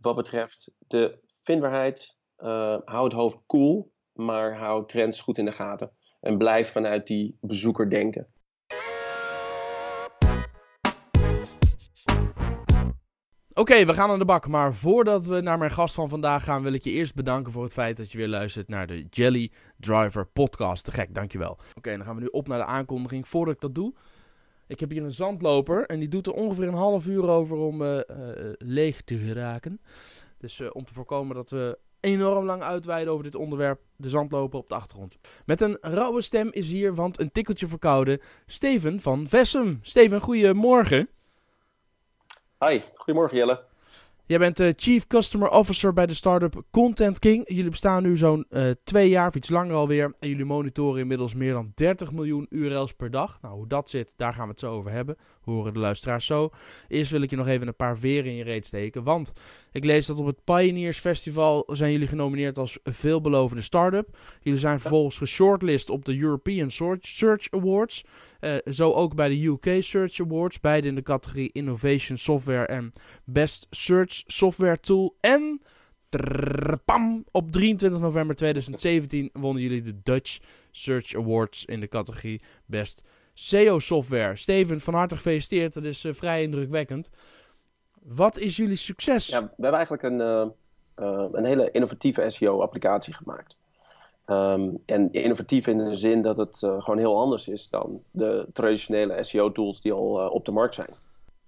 wat betreft de vindbaarheid, uh, hou het hoofd koel, cool, maar hou trends goed in de gaten. En blijf vanuit die bezoeker denken. Oké, we gaan aan de bak. Maar voordat we naar mijn gast van vandaag gaan, wil ik je eerst bedanken voor het feit dat je weer luistert naar de Jelly Driver podcast. Te gek, dankjewel. Oké, dan gaan we nu op naar de aankondiging. Voordat ik dat doe, ik heb hier een zandloper en die doet er ongeveer een half uur over om uh, uh, leeg te geraken. Dus uh, om te voorkomen dat we enorm lang uitweiden over dit onderwerp, de zandloper op de achtergrond. Met een rauwe stem is hier, want een tikkeltje verkouden, Steven van Vessem. Steven, goedemorgen. Hi, goedemorgen Jelle. Jij bent uh, Chief Customer Officer bij de startup Content King. Jullie bestaan nu zo'n uh, twee jaar of iets langer alweer. En jullie monitoren inmiddels meer dan 30 miljoen URL's per dag. Nou, hoe dat zit, daar gaan we het zo over hebben. Horen de luisteraars zo. Eerst wil ik je nog even een paar veren in je reet steken. Want ik lees dat op het Pioneers Festival zijn jullie genomineerd als veelbelovende start-up. Jullie zijn vervolgens geshortlist op de European Search Awards. Uh, zo ook bij de UK Search Awards. Beide in de categorie Innovation Software en Best Search Software Tool. En pam, op 23 november 2017 wonnen jullie de Dutch Search Awards in de categorie Best SEO Software. Steven, van harte gefeliciteerd. Dat is uh, vrij indrukwekkend. Wat is jullie succes? Ja, we hebben eigenlijk een, uh, uh, een hele innovatieve SEO-applicatie gemaakt. Um, en innovatief in de zin dat het gewoon heel anders is dan de traditionele SEO-tools die al op de markt zijn.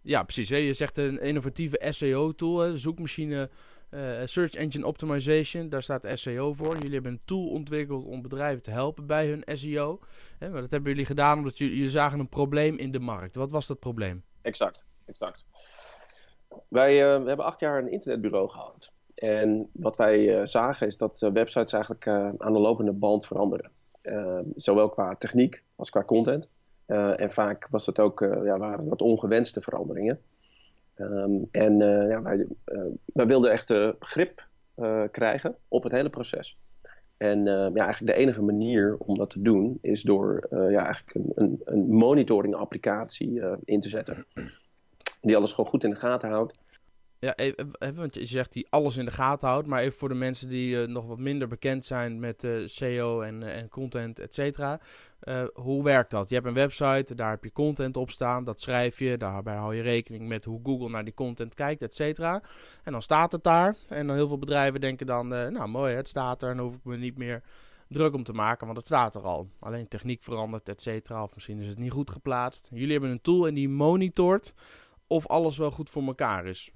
Ja, precies. Hè? Je zegt een innovatieve SEO-tool, zoekmachine uh, Search Engine Optimization, daar staat SEO voor. Jullie hebben een tool ontwikkeld om bedrijven te helpen bij hun SEO. Hè? Maar dat hebben jullie gedaan omdat jullie, zagen een probleem in de markt. Wat was dat probleem? Exact, exact. Wij we hebben acht jaar een internetbureau gehad. En wat wij uh, zagen is dat websites eigenlijk aan de lopende band veranderen. zowel qua techniek als qua content. En vaak was dat ook, ja, waren dat ongewenste veranderingen. Um, en ja, wij, wij, wilden echt grip krijgen op het hele proces. En ja, eigenlijk de enige manier om dat te doen is door ja, eigenlijk een, een, een monitoring applicatie in te zetten. Die alles gewoon goed in de gaten houdt. Ja, even, want je zegt die alles in de gaten houdt. Maar even voor de mensen die uh, nog wat minder bekend zijn met uh, SEO en, en content, et cetera. hoe werkt dat? Je hebt een website, daar heb je content op staan. Dat schrijf je, daarbij hou je rekening met hoe Google naar die content kijkt, et cetera. En dan staat het daar. En dan heel veel bedrijven denken dan, nou mooi, het staat er. En dan hoef ik me niet meer druk om te maken, want het staat er al. Alleen techniek verandert, et cetera. Of misschien is het niet goed geplaatst. Jullie hebben een tool en die monitort of alles wel goed voor elkaar is.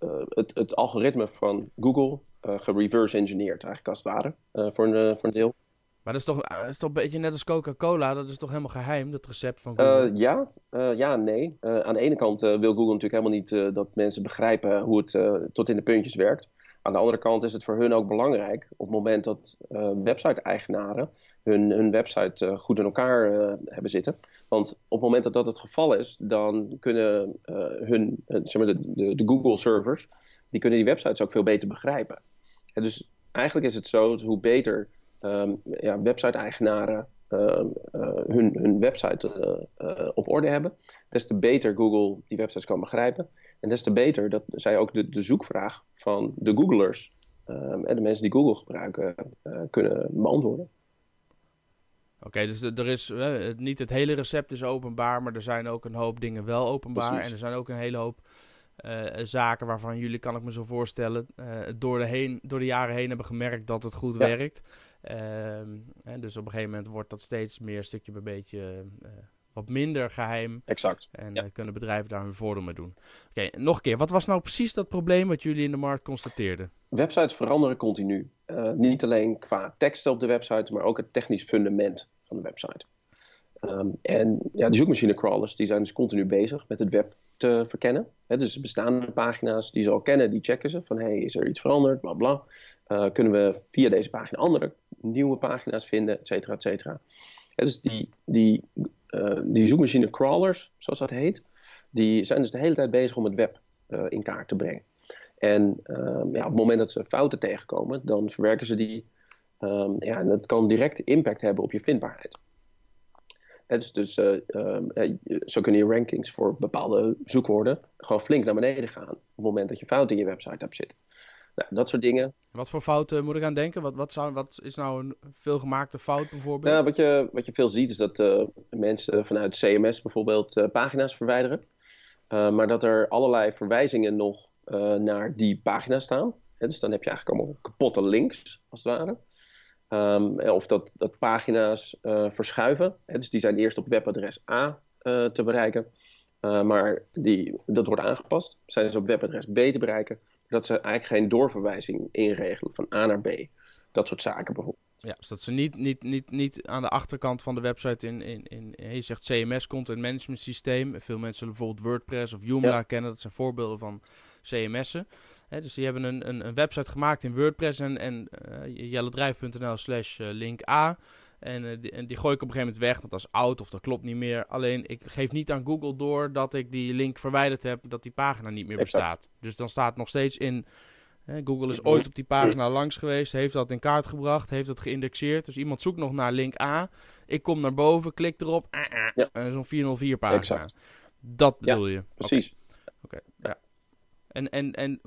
Uh, het, het, algoritme van Google uh, gereverse engineerd, eigenlijk als het ware, uh, voor, een, voor een deel. Maar dat is, toch, dat is toch een beetje net als Coca-Cola, dat is toch helemaal geheim, dat recept van Google? ja, ja nee. aan de ene kant wil Google natuurlijk helemaal niet dat mensen begrijpen hoe het tot in de puntjes werkt. Aan de andere kant is het voor hun ook belangrijk op het moment dat website-eigenaren hun, hun website goed in elkaar hebben zitten. Want op het moment dat dat het geval is, dan kunnen uh, hun, zeg maar de, de, Google-servers, die kunnen die websites ook veel beter begrijpen. En dus eigenlijk is het zo, hoe beter um, ja, website-eigenaren uh, hun, hun website op orde hebben, des te beter Google die websites kan begrijpen. En des te beter dat zij ook de, de zoekvraag van de Googlers um, en de mensen die Google gebruiken kunnen beantwoorden. Oké, dus er is uh, niet het hele recept is openbaar, maar er zijn ook een hoop dingen wel openbaar. Precies. En er zijn ook een hele hoop uh, zaken waarvan jullie, kan ik me zo voorstellen, uh, door, de heen, door de jaren heen hebben gemerkt dat het goed ja. werkt. en dus op een gegeven moment wordt dat steeds meer stukje bij beetje wat minder geheim. Exact. En ja. kunnen bedrijven daar hun voordeel mee doen. Oké, okay, nog een keer. Wat was nou precies dat probleem wat jullie in de markt constateerden? Websites veranderen continu. Uh, niet alleen qua teksten op de website, maar ook het technisch fundament van de website. Um, en ja, de zoekmachine crawlers die zijn dus continu bezig met het web te verkennen. He, dus bestaande pagina's die ze al kennen, die checken ze van hey, is er iets veranderd, bla bla. Uh, kunnen we via deze pagina andere nieuwe pagina's vinden, et cetera, et cetera. He, dus die, die, uh, die zoekmachine crawlers, zoals dat heet, die zijn dus de hele tijd bezig om het web uh, in kaart te brengen. En um, ja, op het moment dat ze fouten tegenkomen, dan verwerken ze die. Um, ja, en dat kan direct impact hebben op je vindbaarheid. dus, dus ehm, zo kunnen je rankings voor bepaalde zoekwoorden gewoon flink naar beneden gaan. Op het moment dat je fout in je website hebt zitten. Nou, dat soort dingen. Wat voor fouten moet ik aan denken? Wat, wat, zou, wat is nou een veelgemaakte fout bijvoorbeeld? Nou, wat, je, wat je veel ziet is dat mensen vanuit CMS bijvoorbeeld pagina's verwijderen. maar dat er allerlei verwijzingen nog naar die pagina staan. dus dan heb je eigenlijk allemaal kapotte links, als het ware. Um, of dat, dat pagina's verschuiven. Dus die zijn eerst op webadres A te bereiken. Maar die, dat wordt aangepast. Zijn ze op webadres B te bereiken. Dat ze eigenlijk geen doorverwijzing inregelen van A naar B. Dat soort zaken bijvoorbeeld. Ja, dus dat ze niet, niet, niet, niet aan de achterkant van de website in, in, in je zegt CMS, Content Management Systeem. Veel mensen bijvoorbeeld WordPress of Joomla ja. kennen. Dat zijn voorbeelden van CMS'en dus die hebben een, een, een, website gemaakt in WordPress en, en uh, jellendrijf.nl slash eh, link A. En, uh, die, en, die, gooi ik op een gegeven moment weg, want dat is oud of dat klopt niet meer. Alleen ik geef niet aan Google door dat ik die link verwijderd heb, dat die pagina niet meer bestaat. Dus dan staat nog steeds in. Google is ooit op die pagina langs geweest, heeft dat in kaart gebracht, heeft dat geïndexeerd. Dus iemand zoekt nog naar link A. Ik kom naar boven, klik erop. Ja. Zo'n 404 pagina. Exact. Dat bedoel je. Precies. Oké, ja. En, en, en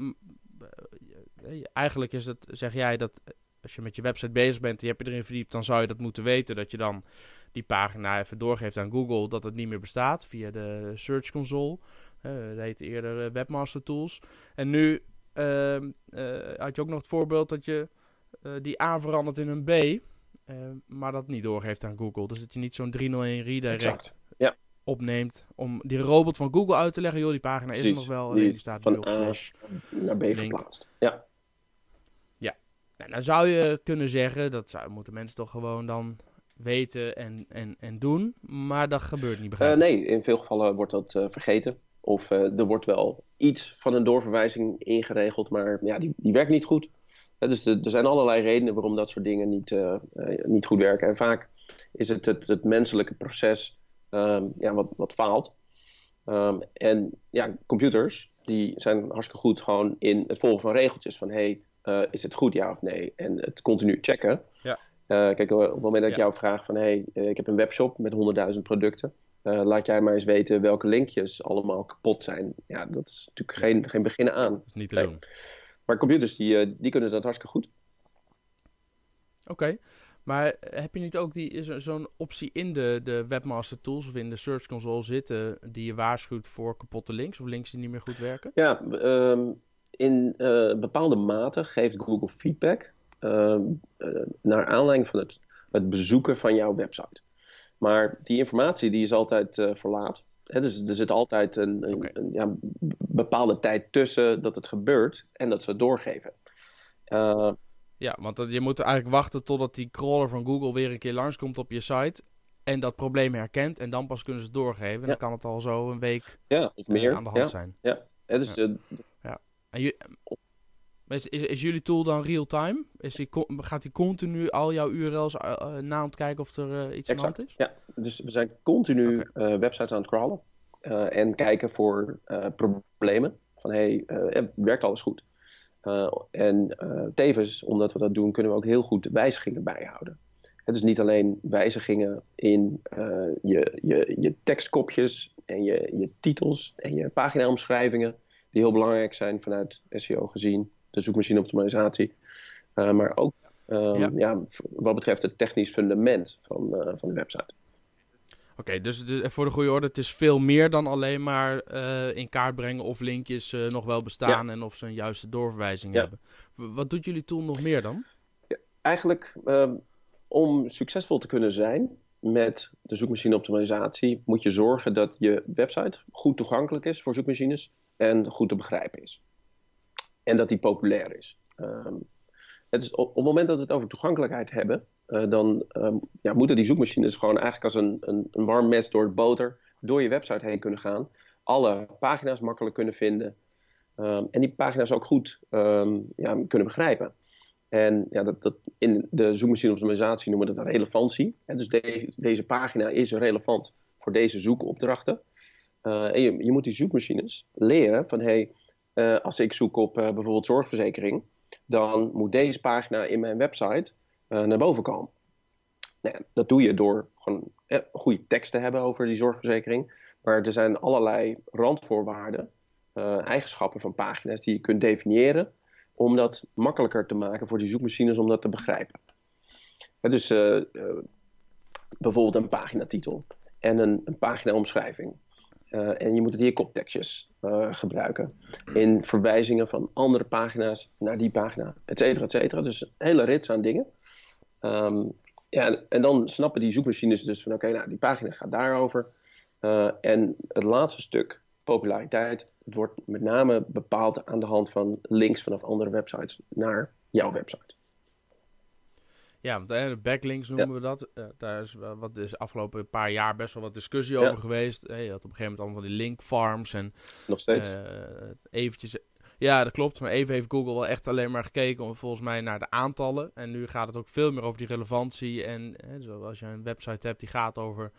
eh, eigenlijk is het, zeg jij dat als je met je website bezig bent en je hebt je erin verdiept, dan zou je dat moeten weten. Dat je dan die pagina even doorgeeft aan Google dat het niet meer bestaat via de Search Console. Uh, dat heette eerder uh, Webmaster Tools. En nu uh, had je ook nog het voorbeeld dat je die A verandert in een B, maar dat niet doorgeeft aan Google. Dus dat je niet zo'n 301 redirect exact. Ja opneemt om die robot van Google uit te leggen. Joh, die pagina is er nog wel. Die, die staat van op slash naar B verplaatst. Ja. Nou, dan zou je kunnen zeggen, dat zou, moeten mensen toch gewoon dan weten en, en, en doen. Maar dat gebeurt niet, begrijp uh, Nee, in veel gevallen wordt dat uh, vergeten. Of uh, er wordt wel iets van een doorverwijzing ingeregeld, maar ja, die, die werkt niet goed. dus er zijn allerlei redenen waarom dat soort dingen niet, niet goed werken. En vaak is het het, het menselijke proces um, ja, wat, wat faalt. Um, en ja, computers die zijn hartstikke goed gewoon in het volgen van regeltjes. Van hey, uh, is het goed ja of nee? En het continu checken. Ja. Uh, kijk, op het moment dat ik jou vraag van hey, uh, ik heb een webshop met 100.000 producten. laat jij maar eens weten welke linkjes allemaal kapot zijn. Ja, dat is natuurlijk geen, geen begin aan. Dat is niet te doen. Maar computers die, die kunnen dat hartstikke goed. Oké. Maar heb je niet ook die, zo'n optie in de, de webmaster tools of in de search console zitten die je waarschuwt voor kapotte links of links die niet meer goed werken? Ja, um, in uh, bepaalde mate geeft Google feedback uh, uh, naar aanleiding van het, het bezoeken van jouw website. Maar die informatie die is altijd verlaat. Hè, dus er zit altijd een, een, okay. een ja, bepaalde tijd tussen dat het gebeurt en dat ze het doorgeven. Ja, want je moet eigenlijk wachten totdat die crawler van Google weer een keer langskomt op je site. En dat probleem herkent. En dan pas kunnen ze het doorgeven. En dan kan het al zo een week ja, of meer. aan de hand zijn. Ja, ja. Dus, ja. Ja. En je, is, is, is, jullie tool dan real-time? Gaat hij continu al jouw URL's uh, uh, na aan het kijken of er iets exact. aan hand is? Ja, dus we zijn continu okay. websites aan het crawlen. en kijken voor problemen. Van hey, werkt alles goed? En tevens, omdat we dat doen, kunnen we ook heel goed wijzigingen bijhouden. Het is niet alleen wijzigingen in je, je, je tekstkopjes en je, je titels en je paginaomschrijvingen, die heel belangrijk zijn vanuit SEO gezien, de zoekmachine-optimalisatie. maar ook ja. ja. wat betreft het technisch fundament van, van de website. Oké, dus voor de goede orde, het is veel meer dan alleen maar uh, in kaart brengen of linkjes nog wel bestaan en of ze een juiste doorverwijzing hebben. Wat doet jullie tool nog meer dan? Ja, eigenlijk uh, om succesvol te kunnen zijn met de zoekmachine optimalisatie, moet je zorgen dat je website goed toegankelijk is voor zoekmachines en goed te begrijpen is. En dat die populair is. Ehm, het is op, het moment dat we het over toegankelijkheid hebben, uh, dan um, ja, moeten die zoekmachines gewoon eigenlijk als een, een, een, warm mes door het boter door je website heen kunnen gaan. Alle pagina's makkelijk kunnen vinden. Um, en die pagina's ook goed um, ja, kunnen begrijpen. En ja, dat, dat in de zoekmachine optimalisatie noemen we dat relevantie. Dus de, deze pagina is relevant voor deze zoekopdrachten. En je, moet die zoekmachines leren van hey, uh, als ik zoek op uh, bijvoorbeeld zorgverzekering, dan moet deze pagina in mijn website naar boven komen. Nou dat doe je door gewoon eh, goede tekst te hebben over die zorgverzekering. Maar er zijn allerlei randvoorwaarden, eigenschappen van pagina's die je kunt definiëren om dat makkelijker te maken voor die zoekmachines om dat te begrijpen. dus bijvoorbeeld een paginatitel en een, een paginaomschrijving. Uh, en je moet het hier koptekstjes gebruiken. In verwijzingen van andere pagina's naar die pagina, et cetera, et cetera. Dus een hele rits aan dingen. Um, ja, en, dan snappen die zoekmachines dus van oké, nou die pagina gaat daarover. en het laatste stuk, populariteit, het wordt met name bepaald aan de hand van links vanaf andere websites naar jouw website. Ja, de backlinks noemen we dat. Uh, daar is wat is afgelopen paar jaar best wel wat discussie over geweest. je had op een gegeven moment allemaal van die linkfarms en nog steeds. Uh, eventjes. Ja, dat klopt. Maar even heeft Google wel echt alleen maar gekeken om volgens mij naar de aantallen. En nu gaat het ook veel meer over die relevantie. En zoals als je een website hebt die gaat over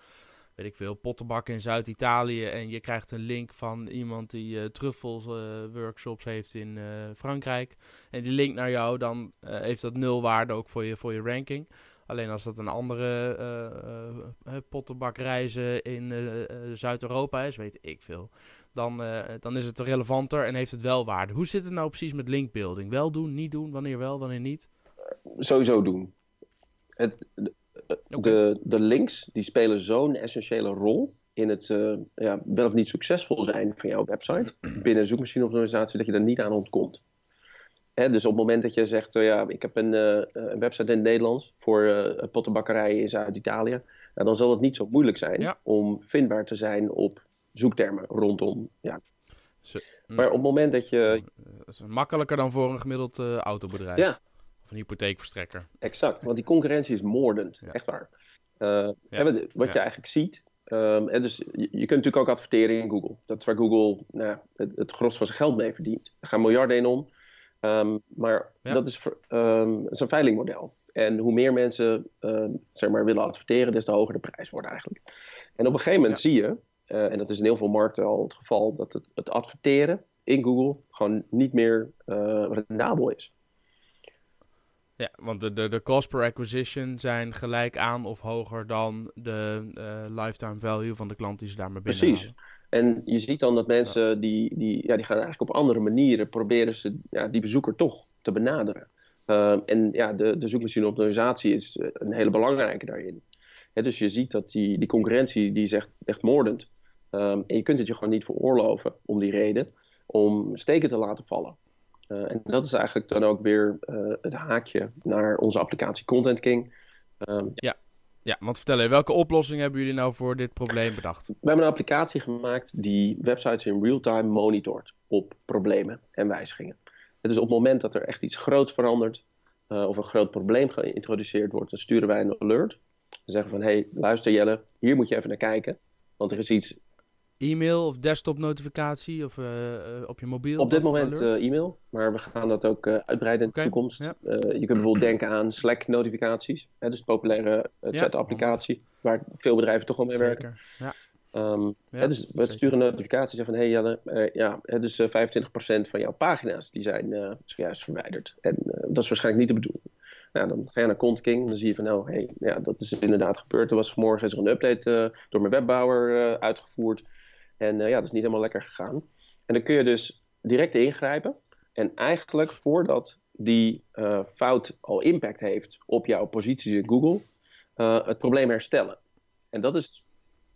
weet ik veel, pottenbakken in Zuid-Italië. En je krijgt een link van iemand die uh, truffels uh, workshops heeft in uh, Frankrijk. En die link naar jou, dan heeft dat nul waarde ook voor je, voor je ranking. Alleen als dat een andere pottenbakreizen in Zuid-Europa is, weet ik veel. Dan, dan is het relevanter en heeft het wel waarde. Hoe zit het nou precies met linkbuilding? Wel doen, niet doen, wanneer wel, wanneer niet? Sowieso doen. Het, de, de links die spelen zo'n essentiële rol in het uh, ja, wel of niet succesvol zijn van jouw website binnen een zoekmachineoptimalisatie dat je er niet aan ontkomt. Hè, dus op het moment dat je zegt, uh, ja, ik heb een, uh, een, website in het Nederlands voor pottenbakkerijen in Zuid-Italië, nou, dan zal het niet zo moeilijk zijn om vindbaar te zijn op zoektermen rondom. Ja. Zo, maar op het moment dat je. Dat is makkelijker dan voor een gemiddeld autobedrijf. Ja, een hypotheekverstrekker. Exact, want die concurrentie is moordend, echt waar. Uh, wat je eigenlijk ziet, um, en dus je, je, kunt natuurlijk ook adverteren in Google. Dat is waar Google nou, het, het gros van zijn geld mee verdient. Er gaan miljarden in om. Um, maar dat is, um, is, een veilingmodel. En hoe meer mensen zeg maar, willen adverteren, des te hoger de prijs wordt eigenlijk. En op een gegeven moment zie je, uh, en dat is in heel veel markten al het geval, dat het, het adverteren in Google gewoon niet meer uh, rendabel is. Ja, want de, de, de cost per acquisition zijn gelijk aan of hoger dan de uh, lifetime value van de klant die ze daarmee binnen Precies. En je ziet dan dat mensen die, die, ja, die gaan eigenlijk op andere manieren proberen ze ja, die bezoeker toch te benaderen. Uh, en ja, de, de zoekmachine-optimalisatie is eh, een hele belangrijke daarin. dus je ziet dat die, die concurrentie die is echt, echt moordend. Um, en je kunt het je gewoon niet veroorloven om die reden om steken te laten vallen. Uh, en dat is eigenlijk dan ook weer uh, het haakje naar onze applicatie Content King. Um, ja. ja, want vertel even, welke oplossing hebben jullie nou voor dit probleem bedacht? We hebben een applicatie gemaakt die websites in real-time monitort op problemen en wijzigingen. Dus op het moment dat er echt iets groots verandert uh, of een groot probleem geïntroduceerd wordt, dan sturen wij een alert. Dan zeggen van, hé, hey, luister Jelle, hier moet je even naar kijken. Want er is iets E-mail of desktop notificatie of uh, op je mobiel? Op dit moment uh, e-mail, maar we gaan dat ook uh, uitbreiden in de toekomst. je kunt bijvoorbeeld denken aan Slack notificaties, hè, dus de populaire chat-applicatie, waar veel bedrijven toch al mee Zeker. werken. Ja. Um, ja, dus we sturen notificaties van: hey Jelle, ja, dus 25% van jouw pagina's die zijn zojuist verwijderd. En dat is waarschijnlijk niet de bedoeling. Nou, dan ga je naar ContKing en dan zie je van, oh, hey, ja, dat is inderdaad gebeurd. Er was vanmorgen is er een update door mijn webbouwer uitgevoerd. En uh, ja, dat is niet helemaal lekker gegaan. En dan kun je dus direct ingrijpen. En eigenlijk voordat die uh, fout al impact heeft op jouw posities in Google, uh, het probleem herstellen. En dat is.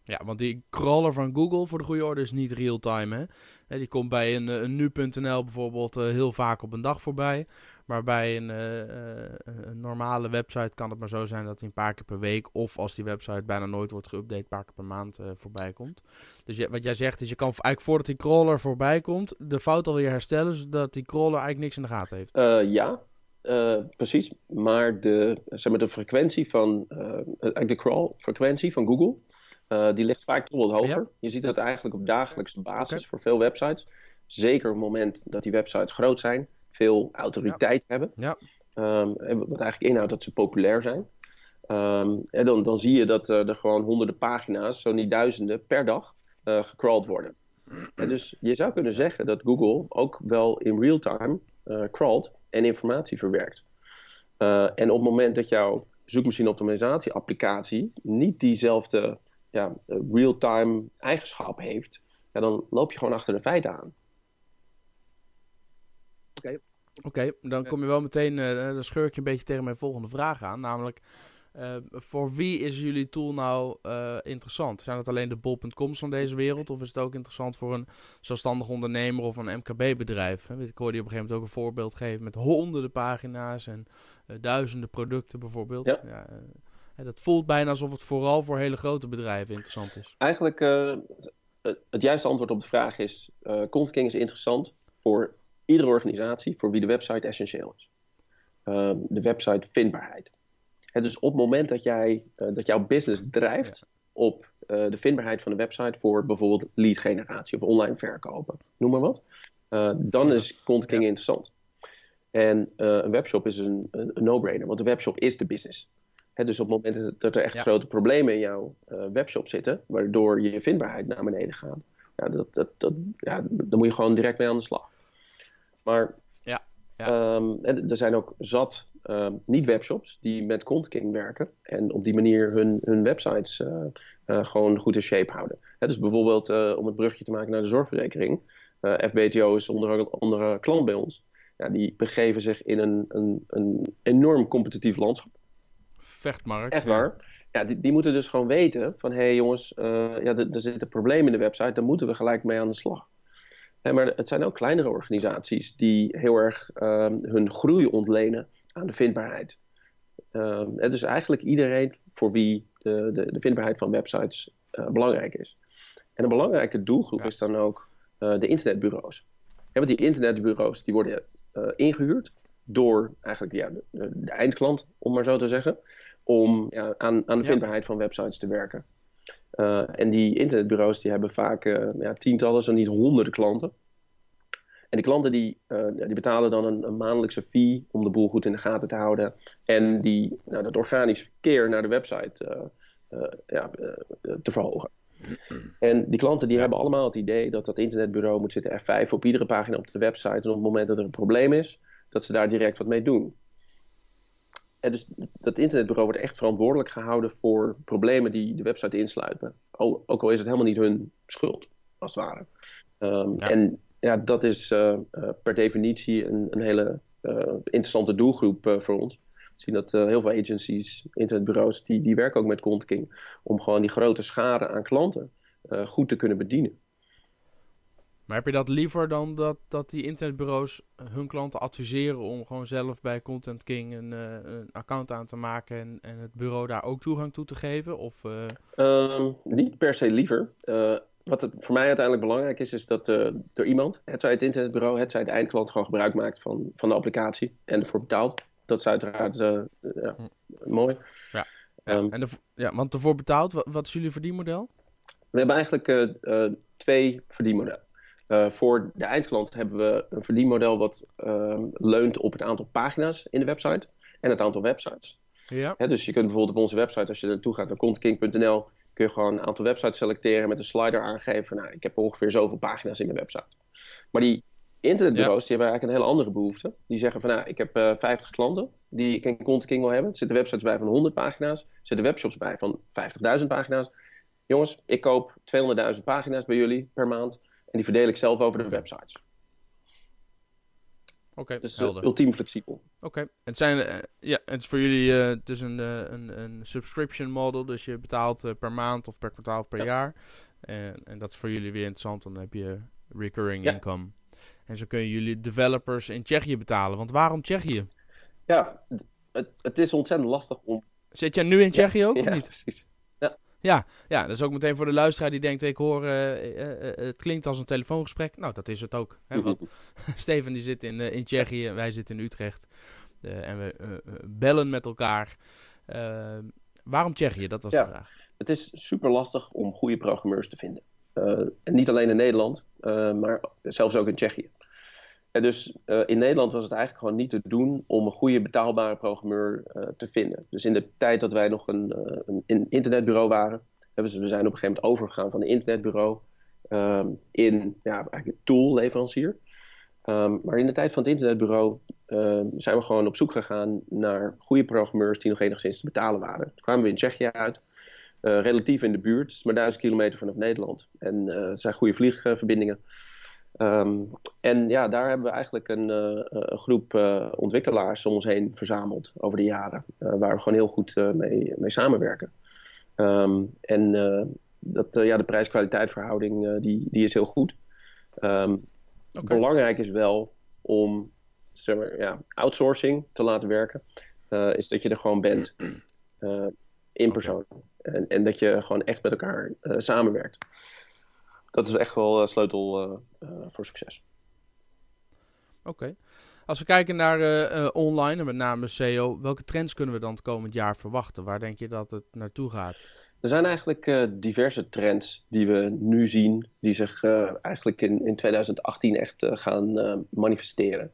Ja, want die crawler van Google, voor de goede orde, is niet real-time. Hè? Die komt bij een, een nu.nl bijvoorbeeld heel vaak op een dag voorbij. Maar bij een, uh, een, normale website kan het maar zo zijn dat hij een paar keer per week, of als die website bijna nooit wordt geüpdate, een paar keer per maand uh, voorbij komt. Dus wat jij zegt is, je kan eigenlijk voordat die crawler voorbij komt, de fout alweer herstellen, zodat die crawler eigenlijk niks in de gaten heeft. ja, precies. Maar de, zeg maar de frequentie van, de crawl frequentie van Google, die ligt vaak toch wat hoger. Je ziet dat eigenlijk op dagelijkse basis voor veel websites. Zeker op het moment dat die websites groot zijn veel autoriteit hebben. Ja. Um, wat eigenlijk inhoudt dat ze populair zijn. Um, en dan, dan zie je dat uh, er gewoon honderden pagina's, zo niet duizenden, per dag uh, gecrawled worden. En dus je zou kunnen zeggen dat Google ook wel in real time crawlt en informatie verwerkt. en op het moment dat jouw zoekmachine optimalisatie applicatie niet diezelfde ja, real-time eigenschap heeft, ja, dan loop je gewoon achter de feiten aan. Oké, Oké, dan kom je wel meteen, uh, dan scheur ik je een beetje tegen mijn volgende vraag aan. Namelijk, uh, voor wie is jullie tool nou uh, interessant? Zijn het alleen de bol.coms van deze wereld? Of is het ook interessant voor een zelfstandig ondernemer of een MKB-bedrijf? Ik hoorde je op een gegeven moment ook een voorbeeld geven met honderden pagina's en duizenden producten bijvoorbeeld. Ja. ja dat voelt bijna alsof het vooral voor hele grote bedrijven interessant is. Eigenlijk, het juiste antwoord op de vraag is, uh, Content is interessant voor iedere organisatie voor wie de website essentieel is. Ehm, de website vindbaarheid. En dus op het moment dat, jij, uh, dat jouw business drijft op uh, de vindbaarheid van de website voor bijvoorbeeld lead generatie of online verkopen, noem maar wat, uh, dan is Content King interessant. En een webshop is een, een, no-brainer, want de webshop is de business. He, dus op het moment dat er echt grote problemen in jouw webshop zitten, waardoor je vindbaarheid naar beneden gaat, ja, dat, dat, dat, ja, dan moet je gewoon direct mee aan de slag. Maar ja, ja. Um, er zijn ook zat um, niet-webshops die met Content werken en op die manier hun, hun websites uh, uh, gewoon goed in shape houden. He, dus bijvoorbeeld om het brugje te maken naar de zorgverzekering. FBTO is onder andere klant bij ons. Ja, die begeven zich in een, een, een enorm competitief landschap. Vechtmarkt. Echt waar. Ja, die, die, moeten dus gewoon weten van... hé hey jongens, ja, er zit een probleem in de website... daar moeten we gelijk mee aan de slag maar het zijn ook kleinere organisaties die heel erg um, hun groei ontlenen aan de vindbaarheid. Um, dus eigenlijk iedereen voor wie de, de, de vindbaarheid van websites uh, belangrijk is. En een belangrijke doelgroep is dan ook uh, de internetbureaus. Ja, want die internetbureaus die worden uh, ingehuurd door eigenlijk ja, de, de, eindklant, om maar zo te zeggen, om ja, aan, aan de vindbaarheid van websites te werken. Uh, en die internetbureaus die hebben vaak uh, ja, tientallen, zo niet honderden klanten. En die klanten die, uh, die betalen dan een, een, maandelijkse fee om de boel goed in de gaten te houden. En die, nou, dat organisch verkeer naar de website ja, te verhogen. En die klanten die hebben allemaal het idee dat dat internetbureau moet zitten F5 op iedere pagina op de website. En op het moment dat er een probleem is, dat ze daar direct wat mee doen. Dus dat internetbureau wordt echt verantwoordelijk gehouden voor problemen die de website insluiten. Ook al is het helemaal niet hun schuld, als het ware. Um, En ja, dat is uh, per definitie een, een hele uh, interessante doelgroep uh, voor ons. We zien dat heel veel agencies, internetbureaus, die, die werken ook met Content om gewoon die grote schade aan klanten goed te kunnen bedienen. Maar heb je dat liever dan dat, dat die internetbureaus hun klanten adviseren om gewoon zelf bij Content King een, uh, een account aan te maken en, en het bureau daar ook toegang toe te geven? Of, uh... um, niet per se liever. Uh, wat het voor mij uiteindelijk belangrijk is, is dat er iemand, het zij het internetbureau, het zij de eindklant, gewoon gebruik maakt van, van de applicatie en ervoor betaalt. Dat is uiteraard ja, hm. mooi. Ja. Um, en de, ja, want ervoor betaalt, wat, wat is jullie verdienmodel? We hebben eigenlijk twee verdienmodellen. Uh, voor de eindklant hebben we een verdienmodel wat uh, leunt op het aantal pagina's in de website en het aantal websites. Ja. dus je kunt bijvoorbeeld op onze website, als je naartoe gaat naar contentking.nl, kun je gewoon een aantal websites selecteren met een slider aangeven. Nou, ik heb ongeveer zoveel pagina's in de website. Maar die internetbureaus, die hebben eigenlijk een hele andere behoefte. Die zeggen van, nou, ik heb uh, eh, 50 klanten die ik in Content wil hebben. Er zitten websites bij van 100 pagina's. Er zitten webshops bij van 50.000 pagina's. Jongens, ik koop 200.000 pagina's bij jullie per maand. En die verdeel ik zelf over de websites. Oké, okay, dus uh, ultiem flexibel. Oké, het, zijn, uh, ja, het is voor jullie uh, dus een, een, een subscription model. Dus je betaalt per maand of per kwartaal of per ja. jaar. En, en dat is voor jullie weer interessant. Dan heb je recurring ja. income. En zo kunnen jullie developers in Tsjechië betalen. Want waarom Tsjechië? Ja, het, het is ontzettend lastig om... Zit jij nu in Tsjechië ook, of niet? precies. Ja, ja, dat is ook meteen voor de luisteraar die denkt, ik hoor, uh, het klinkt als een telefoongesprek. Nou, dat is het ook. Hè, want Steven die zit in, in Tsjechië, wij zitten in Utrecht. en we bellen met elkaar. waarom Tsjechië? Dat was de vraag. Het is super lastig om goede programmeurs te vinden. en niet alleen in Nederland, maar zelfs ook in Tsjechië. Dus uh, in Nederland was het eigenlijk gewoon niet te doen om een goede betaalbare programmeur uh, te vinden. Dus in de tijd dat wij nog een, uh, een internetbureau waren, hebben we zijn op een gegeven moment overgegaan van een internetbureau um, in ja, eigenlijk een tool leverancier. Um, maar in de tijd van het internetbureau zijn we gewoon op zoek gegaan naar goede programmeurs die nog enigszins te betalen waren. Toen kwamen we in Tsjechië uit. relatief in de buurt, is maar duizend kilometer vanaf Nederland. En het zijn goede vliegverbindingen. Ehm, en ja, daar hebben we eigenlijk een, een groep ontwikkelaars om ons heen verzameld over de jaren. waar we gewoon heel goed mee, mee samenwerken. Ehm, en dat, ja, de prijs-kwaliteit verhouding die, die is heel goed. Um, Belangrijk is wel om zeg maar, ja, outsourcing te laten werken. Is dat je er gewoon bent. In persoon. En, en, dat je gewoon echt met elkaar samenwerkt. Dat is echt wel sleutel voor succes. Oké. Als we kijken naar online en met name SEO, welke trends kunnen we dan het komend jaar verwachten? Waar denk je dat het naartoe gaat? Er zijn eigenlijk uh, diverse trends die we nu zien, die zich uh, eigenlijk in, in 2018 echt gaan manifesteren.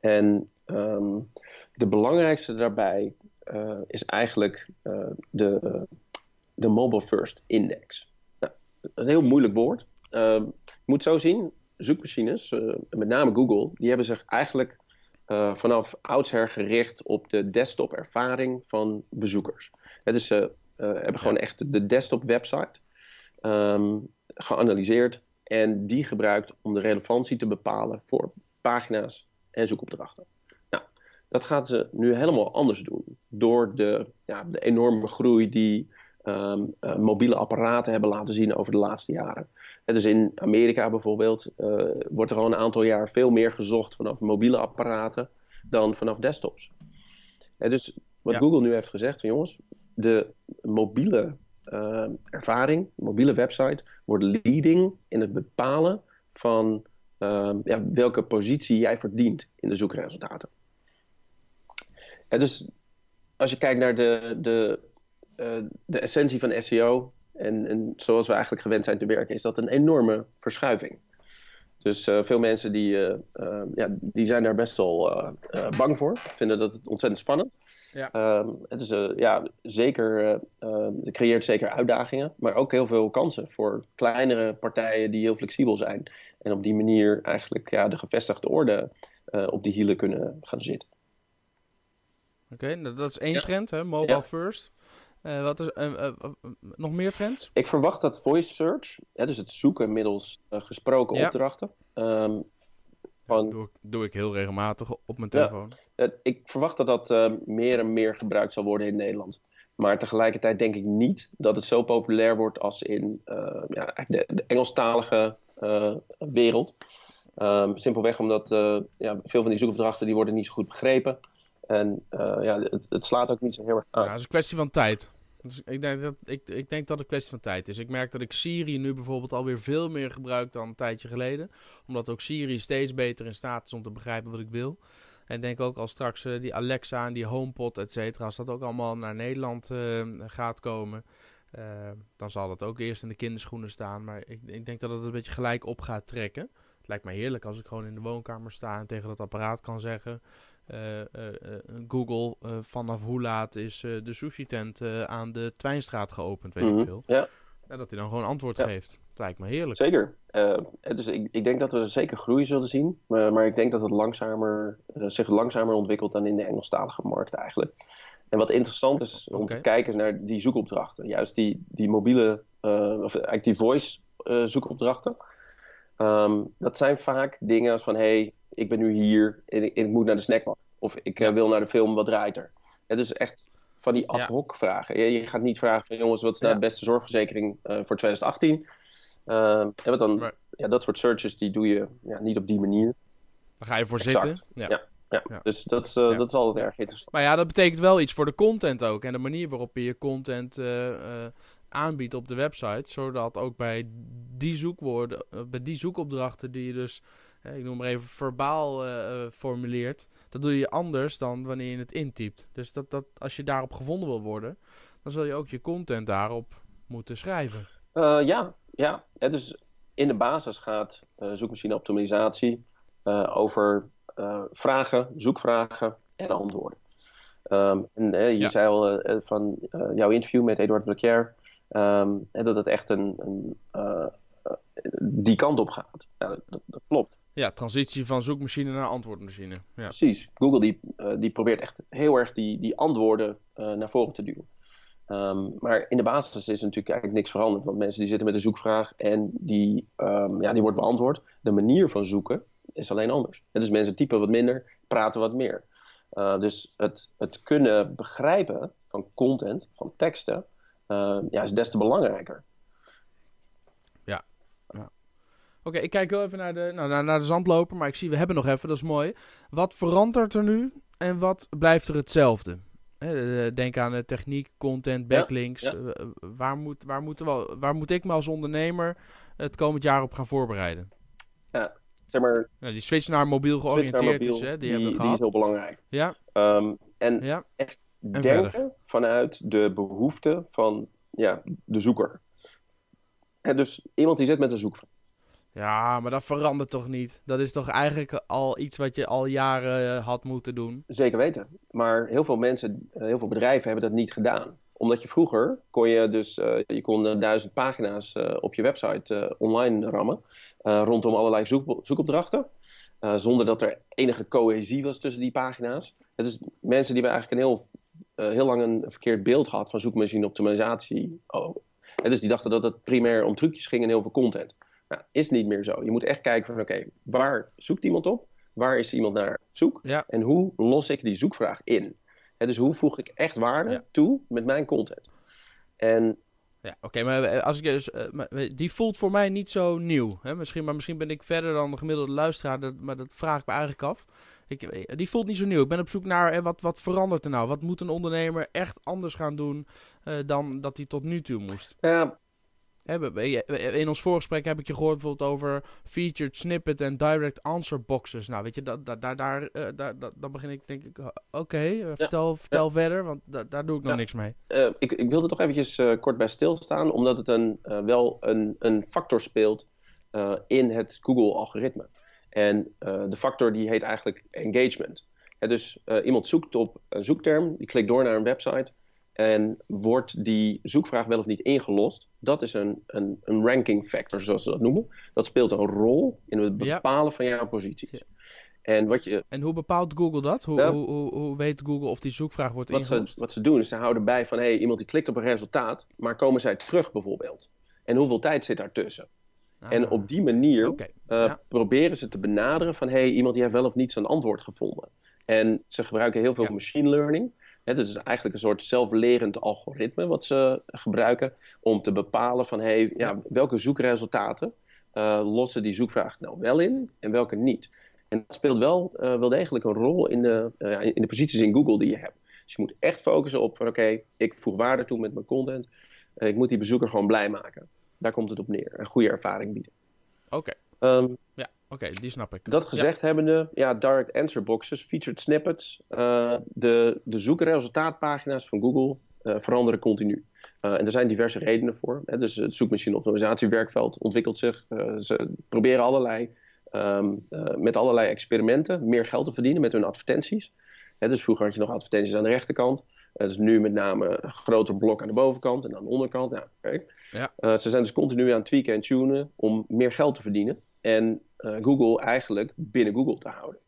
En um, de belangrijkste daarbij is eigenlijk de, de Mobile First Index. Dat een heel moeilijk woord. Ehm, je moet zo zien, zoekmachines, met name Google, die hebben zich eigenlijk vanaf oudsher gericht op de desktop ervaring van bezoekers. Het is uh, hebben gewoon echt de desktop website ehm, geanalyseerd en die gebruikt om de relevantie te bepalen voor pagina's en zoekopdrachten. Nou, dat gaan ze nu helemaal anders doen door de, ja, de enorme groei die ehm, eh, mobiele apparaten hebben laten zien over de laatste jaren. Is in Amerika bijvoorbeeld uh, wordt er al een aantal jaar veel meer gezocht vanaf mobiele apparaten dan vanaf desktops. dus wat Google nu heeft gezegd, van jongens, de mobiele uh, ervaring, mobiele website, wordt leading in het bepalen van uh, ja, welke positie jij verdient in de zoekresultaten. En dus als je kijkt naar de, de, de essentie van SEO en, en, zoals we eigenlijk gewend zijn te werken, is dat een enorme verschuiving. Dus uh, veel mensen die, uh, uh, ja, die zijn daar best wel bang voor, vinden dat het ontzettend spannend. Ja. Um, het is ja, zeker, het creëert zeker uitdagingen, maar ook heel veel kansen voor kleinere partijen die heel flexibel zijn. En op die manier eigenlijk ja, de gevestigde orde op die hielen kunnen gaan zitten. Oké, okay, nou, dat is één ja. trend, hè? mobile ja. first. Wat is nog meer trends? Ik verwacht dat voice search, dus het zoeken middels gesproken opdrachten, um, gewoon... Doe, doe, ik heel regelmatig op mijn telefoon. Ja, ik verwacht dat dat uh, meer en meer gebruikt zal worden in Nederland. Maar tegelijkertijd denk ik niet dat het zo populair wordt als in uh, ja, de, de, Engelstalige uh, wereld. Um, simpelweg omdat ja, veel van die zoekopdrachten die worden niet zo goed begrepen. En ja, het, het, slaat ook niet zo heel erg aan. Ja, het is een kwestie van tijd. Dus ik, denk dat, ik, ik denk dat het een kwestie van tijd is. Ik merk dat ik Siri nu bijvoorbeeld alweer veel meer gebruik dan een tijdje geleden. Omdat ook Siri steeds beter in staat is om te begrijpen wat ik wil. En denk ook als straks uh, die Alexa en die HomePod, et cetera, als dat ook allemaal naar Nederland uh, gaat komen, dan zal dat ook eerst in de kinderschoenen staan. Maar ik, ik, denk dat het een beetje gelijk op gaat trekken. Het lijkt mij heerlijk als ik gewoon in de woonkamer sta en tegen dat apparaat kan zeggen: Google vanaf hoe laat is de sushi tent aan de Twijnstraat geopend, weet mm -hmm. ik veel. Ja. En dat hij dan gewoon antwoord ja. geeft. Dat lijkt me heerlijk. Zeker. dus ik, ik, denk dat we zeker groei zullen zien. Maar, maar ik denk dat het langzamer, zich langzamer ontwikkelt dan in de Engelstalige markt eigenlijk. En wat interessant is om okay. te kijken naar die zoekopdrachten. Juist die, die mobiele, of eigenlijk die voice zoekopdrachten. Um, dat zijn vaak dingen als van, hey, ik ben nu hier en ik, ik moet naar de snackbar. Of ik uh, wil naar de film, wat draait er? Het is echt van die ad hoc vragen. Je, je, gaat niet vragen van, jongens, wat is nou de beste zorgverzekering uh, voor 2018? Uh, en wat dan, maar... ja, dat soort searches, die doe je ja, niet op die manier. Dan ga je voor exact. zitten. Ja. Ja. Ja. dus dat is, uh, dat is altijd erg interessant. Maar ja, dat betekent wel iets voor de content ook. En de manier waarop je je content uh, uh, aanbiedt op de website. Zodat ook bij die zoekwoorden, bij die zoekopdrachten die je dus ik noem maar even, verbaal uh, formuleert. Dat doe je anders dan wanneer je het intypt. Dus dat, dat, als je daarop gevonden wil worden, dan zul je ook je content daarop moeten schrijven. Uh, ja, ja. Dus in de basis gaat uh, zoekmachine optimalisatie over vragen, zoekvragen en antwoorden. Um, en je ja. zei al van jouw interview met Eduard Blacquier, um, dat het echt een, een die kant op gaat. Ja, dat, dat, klopt. Ja, transitie van zoekmachine naar antwoordmachine. Ja. Precies. Google die, die probeert echt heel erg die, die antwoorden naar voren te duwen. Um, maar in de basis is natuurlijk eigenlijk niks veranderd. Want mensen die zitten met een zoekvraag en die, um, ja, die wordt beantwoord. De manier van zoeken is alleen anders. En dus mensen typen wat minder, praten wat meer. Uh, dus het, het kunnen begrijpen van content, van teksten, ja, is des te belangrijker. Ja. ja. Oké, ik kijk wel even naar de, nou, naar, naar de zandloper, maar ik zie, we hebben nog even, dat is mooi. Wat verandert er nu en wat blijft er hetzelfde? Denk aan de techniek, content, backlinks. Eh, waar, moet, waar, moeten we, waar moet ik me als ondernemer het komend jaar op gaan voorbereiden? Ja, zeg maar... die switch naar mobiel georiënteerd is, hè, die, die, hebben we gehad. Die is heel belangrijk. Ja. Um, en ja. echt en denken verder. vanuit de behoeften van ja, de zoeker. En dus iemand die zit met een zoekvraag. Ja, maar dat verandert toch niet? Dat is toch eigenlijk al iets wat je al jaren eh, had moeten doen? Zeker weten. Maar heel veel mensen, eh, heel veel bedrijven hebben dat niet gedaan. Omdat je vroeger kon je dus, uh, je kon duizend pagina's op je website online rammen. rondom allerlei zoek, zoekopdrachten. zonder dat er enige cohesie was tussen die pagina's. Het is mensen die hebben eigenlijk een heel, heel lang een verkeerd beeld gehad van zoekmachine optimalisatie. Oh. Dus die dachten dat het primair om trucjes ging en heel veel content. Nou, is niet meer zo. Je moet echt kijken van oké, waar zoekt iemand op? Waar is iemand naar op zoek? En hoe los ik die zoekvraag in? dus hoe voeg ik echt waarde toe met mijn content? En ja, oké, maar eh, als ik dus, uh, die voelt voor mij niet zo nieuw. Hè? Misschien, maar misschien ben ik verder dan de gemiddelde luisteraar, dat, maar dat vraag ik me eigenlijk af. Ik, die voelt niet zo nieuw. Ik ben op zoek naar wat, wat verandert er nou? Wat moet een ondernemer echt anders gaan doen uh, dan dat hij tot nu toe moest? Ja, in ons voorgesprek heb ik je gehoord bijvoorbeeld over featured snippet en direct answer boxes. Nou, weet je, daar, daar, daar, daar, dan begin ik denk ik, oké, okay, uh, vertel, vertel verder, want daar doe ik nog niks mee. Ik, ik wilde toch eventjes kort bij stilstaan, omdat het een, wel een, een factor speelt in het Google-algoritme. En de factor die heet eigenlijk engagement. dus iemand zoekt op een zoekterm, die klikt door naar een website en wordt die zoekvraag wel of niet ingelost? Dat is een, een, een ranking factor, zoals ze dat noemen. Dat speelt een rol in het bepalen van jouw posities. En, wat je, en hoe bepaalt Google dat? Hoe, hoe, hoe, hoe, weet Google of die zoekvraag wordt wat ingelost? Ze, wat ze doen is ze houden bij van hey, iemand die klikt op een resultaat, maar komen zij terug bijvoorbeeld? En hoeveel tijd zit daartussen? Ah, en op die manier uh, proberen ze te benaderen van hey, iemand die heeft wel of niet zijn antwoord gevonden. En ze gebruiken heel veel ja. machine learning He, dus het is eigenlijk een soort zelflerend algoritme wat ze gebruiken om te bepalen van hey, ja, welke zoekresultaten uh, lossen die zoekvraag nou wel in en welke niet. En dat speelt wel, uh, wel degelijk een rol in de, uh, in de posities in Google die je hebt. Dus je moet echt focussen op van oké, ik voeg waarde toe met mijn content. ik moet die bezoeker gewoon blij maken. Daar komt het op neer. Een goede ervaring bieden. Oké. Okay. Um, ja. Oké, die snap ik. Dat gezegd hebbende, ja, direct answer boxes, featured snippets, uh, de, de zoekresultaatpagina's van Google uh, veranderen continu. Uh, en er zijn diverse redenen voor. Hè. Dus het zoekmachine optimalisatiewerkveld ontwikkelt zich. ze proberen allerlei, um, met allerlei experimenten meer geld te verdienen met hun advertenties. Hè, dus vroeger had je nog advertenties aan de rechterkant. dus nu met name een groter blok aan de bovenkant en aan de onderkant. Nou, okay. ja. ze zijn dus continu aan het tweaken en tunen om meer geld te verdienen. En Google eigenlijk binnen Google te houden.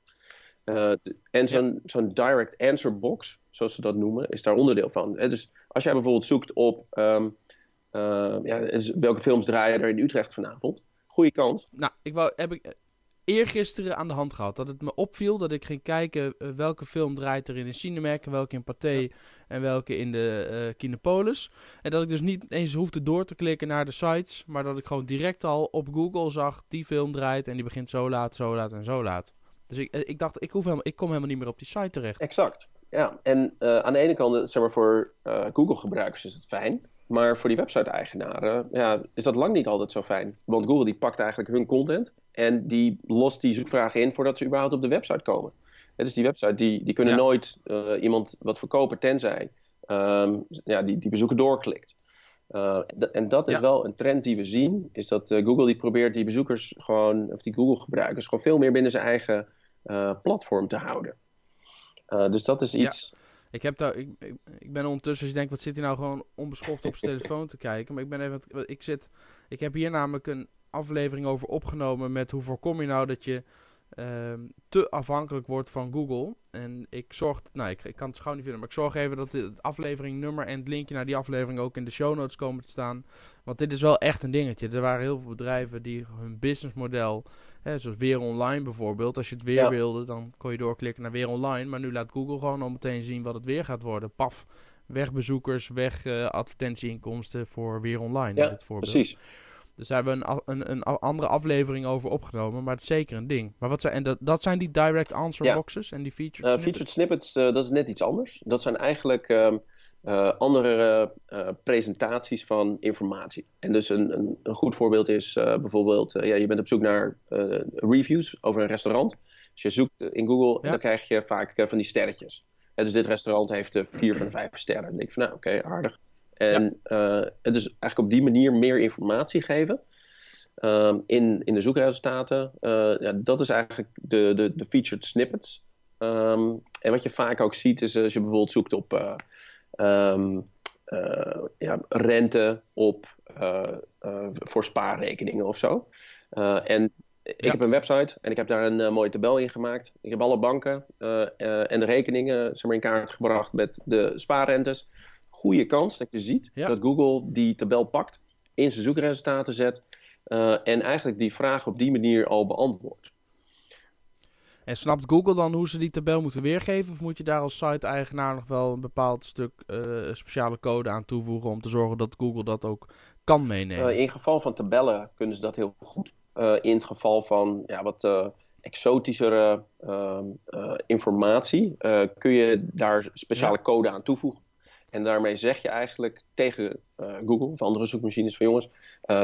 Uh, en zo'n zo'n direct answer box, zoals ze dat noemen, is daar onderdeel van. dus als jij bijvoorbeeld zoekt op um, uh, ja, welke films draaien er in Utrecht vanavond, goede kans. Nou, ik wou, heb ik eergisteren aan de hand gehad dat het me opviel dat ik ging kijken welke film draait er in de Cinemark, welke in Pathé en welke in de uh, Kinepolis. En dat ik dus niet eens hoefde door te klikken naar de sites, maar dat ik gewoon direct al op Google zag, die film draait en die begint zo laat, zo laat en zo laat. Dus ik, ik dacht, ik, hoef helemaal, ik kom helemaal niet meer op die site terecht. Exact, ja. En uh, aan de ene kant, zeg maar voor Google-gebruikers is het fijn. Maar voor die website-eigenaren ja, is dat lang niet altijd zo fijn. Want Google die pakt eigenlijk hun content en die lost die zoekvragen in voordat ze überhaupt op de website komen. Dus die website, die, die kunnen nooit uh, iemand wat verkopen tenzij um, ja, die, die bezoeker doorklikt. Uh, en dat is wel een trend die we zien, is dat uh, Google die probeert die bezoekers gewoon, of die Google gebruikers, gewoon veel meer binnen zijn eigen platform te houden. dus dat is iets... Ik, heb ik, ik, ben ondertussen, als je denkt, wat zit hij nou gewoon onbeschoft op zijn telefoon te kijken. Maar ik ben even, ik zit, ik heb hier namelijk een, aflevering over opgenomen met hoe voorkom je nou dat je ehm, te afhankelijk wordt van Google. En ik zorg, nou ik, ik kan het gauw niet vinden, maar ik zorg even dat het afleveringnummer en het linkje naar die aflevering ook in de show notes komen te staan. Want dit is wel echt een dingetje. Er waren heel veel bedrijven die hun businessmodel, hè, zoals Weer Online bijvoorbeeld, als je het weer wilde, dan kon je doorklikken naar Weer Online. Maar nu laat Google gewoon al meteen zien wat het weer gaat worden. Paf, weg bezoekers, weg uh, advertentieinkomsten voor Weer Online ja, in dit voorbeeld. precies. Dus daar hebben we een, een, een andere aflevering over opgenomen, maar het is zeker een ding. Maar wat zijn, en dat, dat zijn die direct answer Ja. boxes en die featured Eh, snippets? featured snippets, eh, dat is net iets anders. Dat zijn eigenlijk ehm, eh, andere eh, presentaties van informatie. En dus een, een, een goed voorbeeld is eh, bijvoorbeeld, eh, ja, je bent op zoek naar eh, reviews over een restaurant. Dus je zoekt in Google en Ja. dan krijg je vaak eh, van die sterretjes. En dus dit restaurant heeft eh, vier van de vijf sterren. Dan denk ik van, nou oké, aardig. En eh, het is eigenlijk op die manier meer informatie geven. ehm, in, in de zoekresultaten. Eh, ja, dat is eigenlijk de, de, de featured snippets. Ehm, en wat je vaak ook ziet is als je bijvoorbeeld zoekt op eh, ehm, eh, ja, rente op, eh, eh, voor spaarrekeningen of zo. En ik Ja. heb een website en ik heb daar een mooie tabel in gemaakt. Ik heb alle banken en de rekeningen zeg maar, in kaart gebracht met de spaarrentes. Goede kans dat je ziet Ja. dat Google die tabel pakt, in zijn zoekresultaten zet en eigenlijk die vraag op die manier al beantwoordt. En snapt Google dan hoe ze die tabel moeten weergeven? Of moet je daar als site-eigenaar nog wel een bepaald stuk eh, speciale code aan toevoegen om te zorgen dat Google dat ook kan meenemen? Eh, in geval van tabellen kunnen ze dat heel goed. Eh, in het geval van ja, wat exotischere ehm, eh, informatie kun je daar speciale code aan toevoegen. En daarmee zeg je eigenlijk tegen Google of andere zoekmachines van jongens,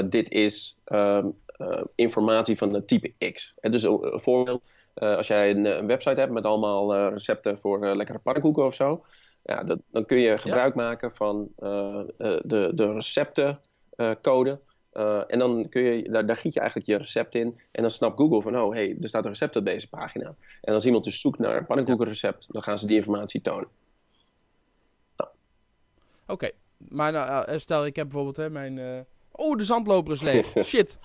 dit is ehm, eh, informatie van het type X. En dus een voorbeeld, eh, als jij een, een website hebt met allemaal eh, recepten voor eh, lekkere pannenkoeken of zo, ja, dat, dan kun je gebruik maken van de, de receptencode. Uh, en dan kun je, daar, daar giet je eigenlijk je recept in. En dan snapt Google van, oh, hey, er staat een recept op deze pagina. En als iemand dus zoekt naar een pannenkoekenrecept, dan gaan ze die informatie tonen. Oké, maar nou, stel ik heb bijvoorbeeld hè, mijn... Oh, de zandloper is leeg. Shit.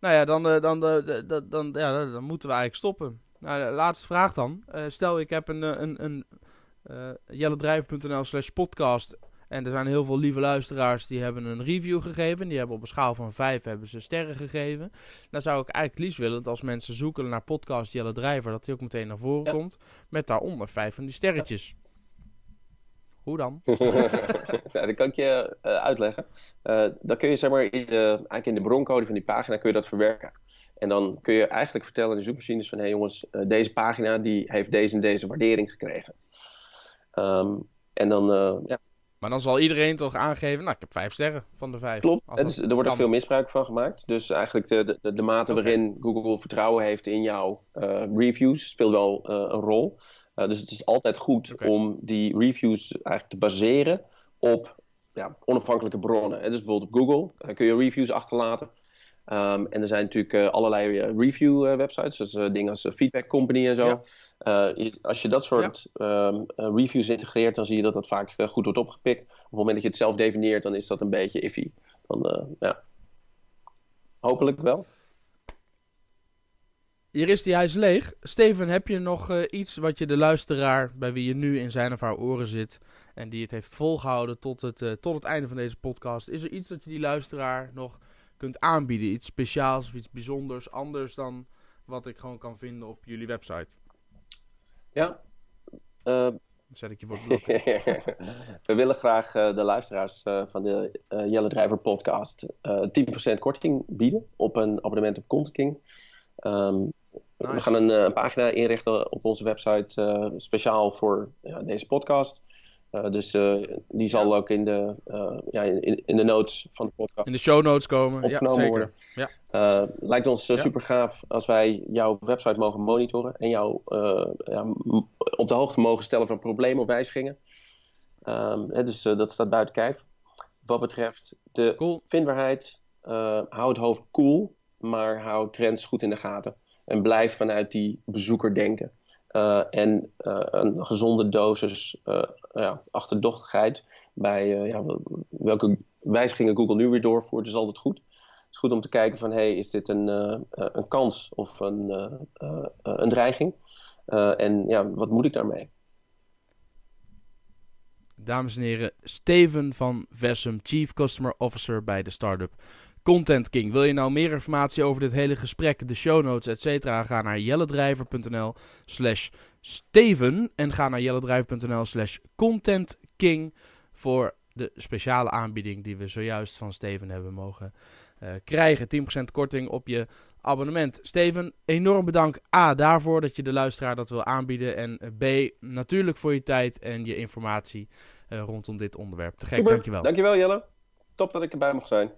Nou ja, dan, dan, eh, d- d- dan, ja, dan moeten we eigenlijk stoppen. Nou, de laatste vraag dan. Eh, stel ik heb een, eh, een, een eh jellendrijf.nl slash podcast. En er zijn heel veel lieve luisteraars die hebben een review gegeven. Die hebben op een schaal van 5 hebben ze sterren gegeven. Dan zou ik eigenlijk het liefst willen dat als mensen zoeken naar podcast Jelle Drijver, dat die ook meteen naar voren Ja. komt. Met daaronder vijf van die sterretjes. Hoe dan? ja, dat kan ik je eh, uitleggen. Eh, dan kun je zeg maar in de, eigenlijk in de broncode van die pagina kun je dat verwerken. En dan kun je eigenlijk vertellen aan de zoekmachines van... hé hey jongens, eh, deze pagina die heeft deze en deze waardering gekregen. Ehm, en dan, eh, ja, Maar dan zal iedereen toch aangeven, nou ik heb vijf sterren van de vijf. Klopt, dat is, er wordt ook kan. veel misbruik van gemaakt. Dus eigenlijk de, de, de mate waarin Google vertrouwen heeft in jouw eh, reviews speelt wel een rol. Dus het is altijd goed om die reviews eigenlijk te baseren op ja, onafhankelijke bronnen. En dus bijvoorbeeld op Google kun je reviews achterlaten. Ehm, en er zijn natuurlijk eh, allerlei eh, review eh, websites, dus dingen als Feedback Company en zo. Ja. Je- als je dat soort ehm, eh, reviews integreert, dan zie je dat dat vaak goed wordt opgepikt. Op het moment dat je het zelf definieert, dan is dat een beetje iffy. Dan, ja. Hopelijk wel. Hier is die huis leeg. Steven, heb je nog iets wat je de luisteraar, bij wie je nu in zijn of haar oren zit, en die het heeft volgehouden tot het, tot het einde van deze podcast, is er iets dat je die luisteraar nog kunt aanbieden? Iets speciaals of iets bijzonders, anders dan wat ik gewoon kan vinden op jullie website? Ja. Eh, zet ik je voor blok. we willen graag eh, de luisteraars eh, van de Jelle Drijver podcast eh 10% korting bieden op een abonnement op Content. Ehm, We gaan een, pagina inrichten op onze website speciaal voor ja, deze podcast. Eh, dus eh, die zal ook in de, eh, ja, in, in de notes van de podcast In de show notes komen. Ja, opgenomen zeker. worden. Ja. Eh, lijkt ons Ja. super gaaf als wij jouw website mogen monitoren en jou eh, ja, op de hoogte mogen stellen van problemen of wijzigingen. Ehm, hè, dus eh, dat staat buiten kijf. Wat betreft de Cool. vindbaarheid, eh, hou het hoofd koel, maar hou trends goed in de gaten. En blijf vanuit die bezoeker denken. Eh, en eh, een gezonde dosis eh, ja, achterdochtigheid bij eh, ja, welke wijzigingen Google nu weer doorvoert, is altijd goed. is goed om te kijken van, hey, is dit een, een kans of een, een dreiging? en ja, wat moet ik daarmee? Dames en heren, Steven van Vessum, Chief Customer Officer bij de startup Content King. Wil je nou meer informatie over dit hele gesprek, de show notes, etc. Ga naar jellendrijver.nl slash Steven en ga naar jellendrijver.nl slash Content King voor de speciale aanbieding die we zojuist van Steven hebben mogen uh, krijgen. 10% korting op je abonnement. Steven, enorm bedankt A daarvoor dat je de luisteraar dat wil aanbieden. En B, natuurlijk voor je tijd en je informatie uh, rondom dit onderwerp. Te gek, Super. dankjewel. Dankjewel Jelle. Top dat ik erbij mag zijn.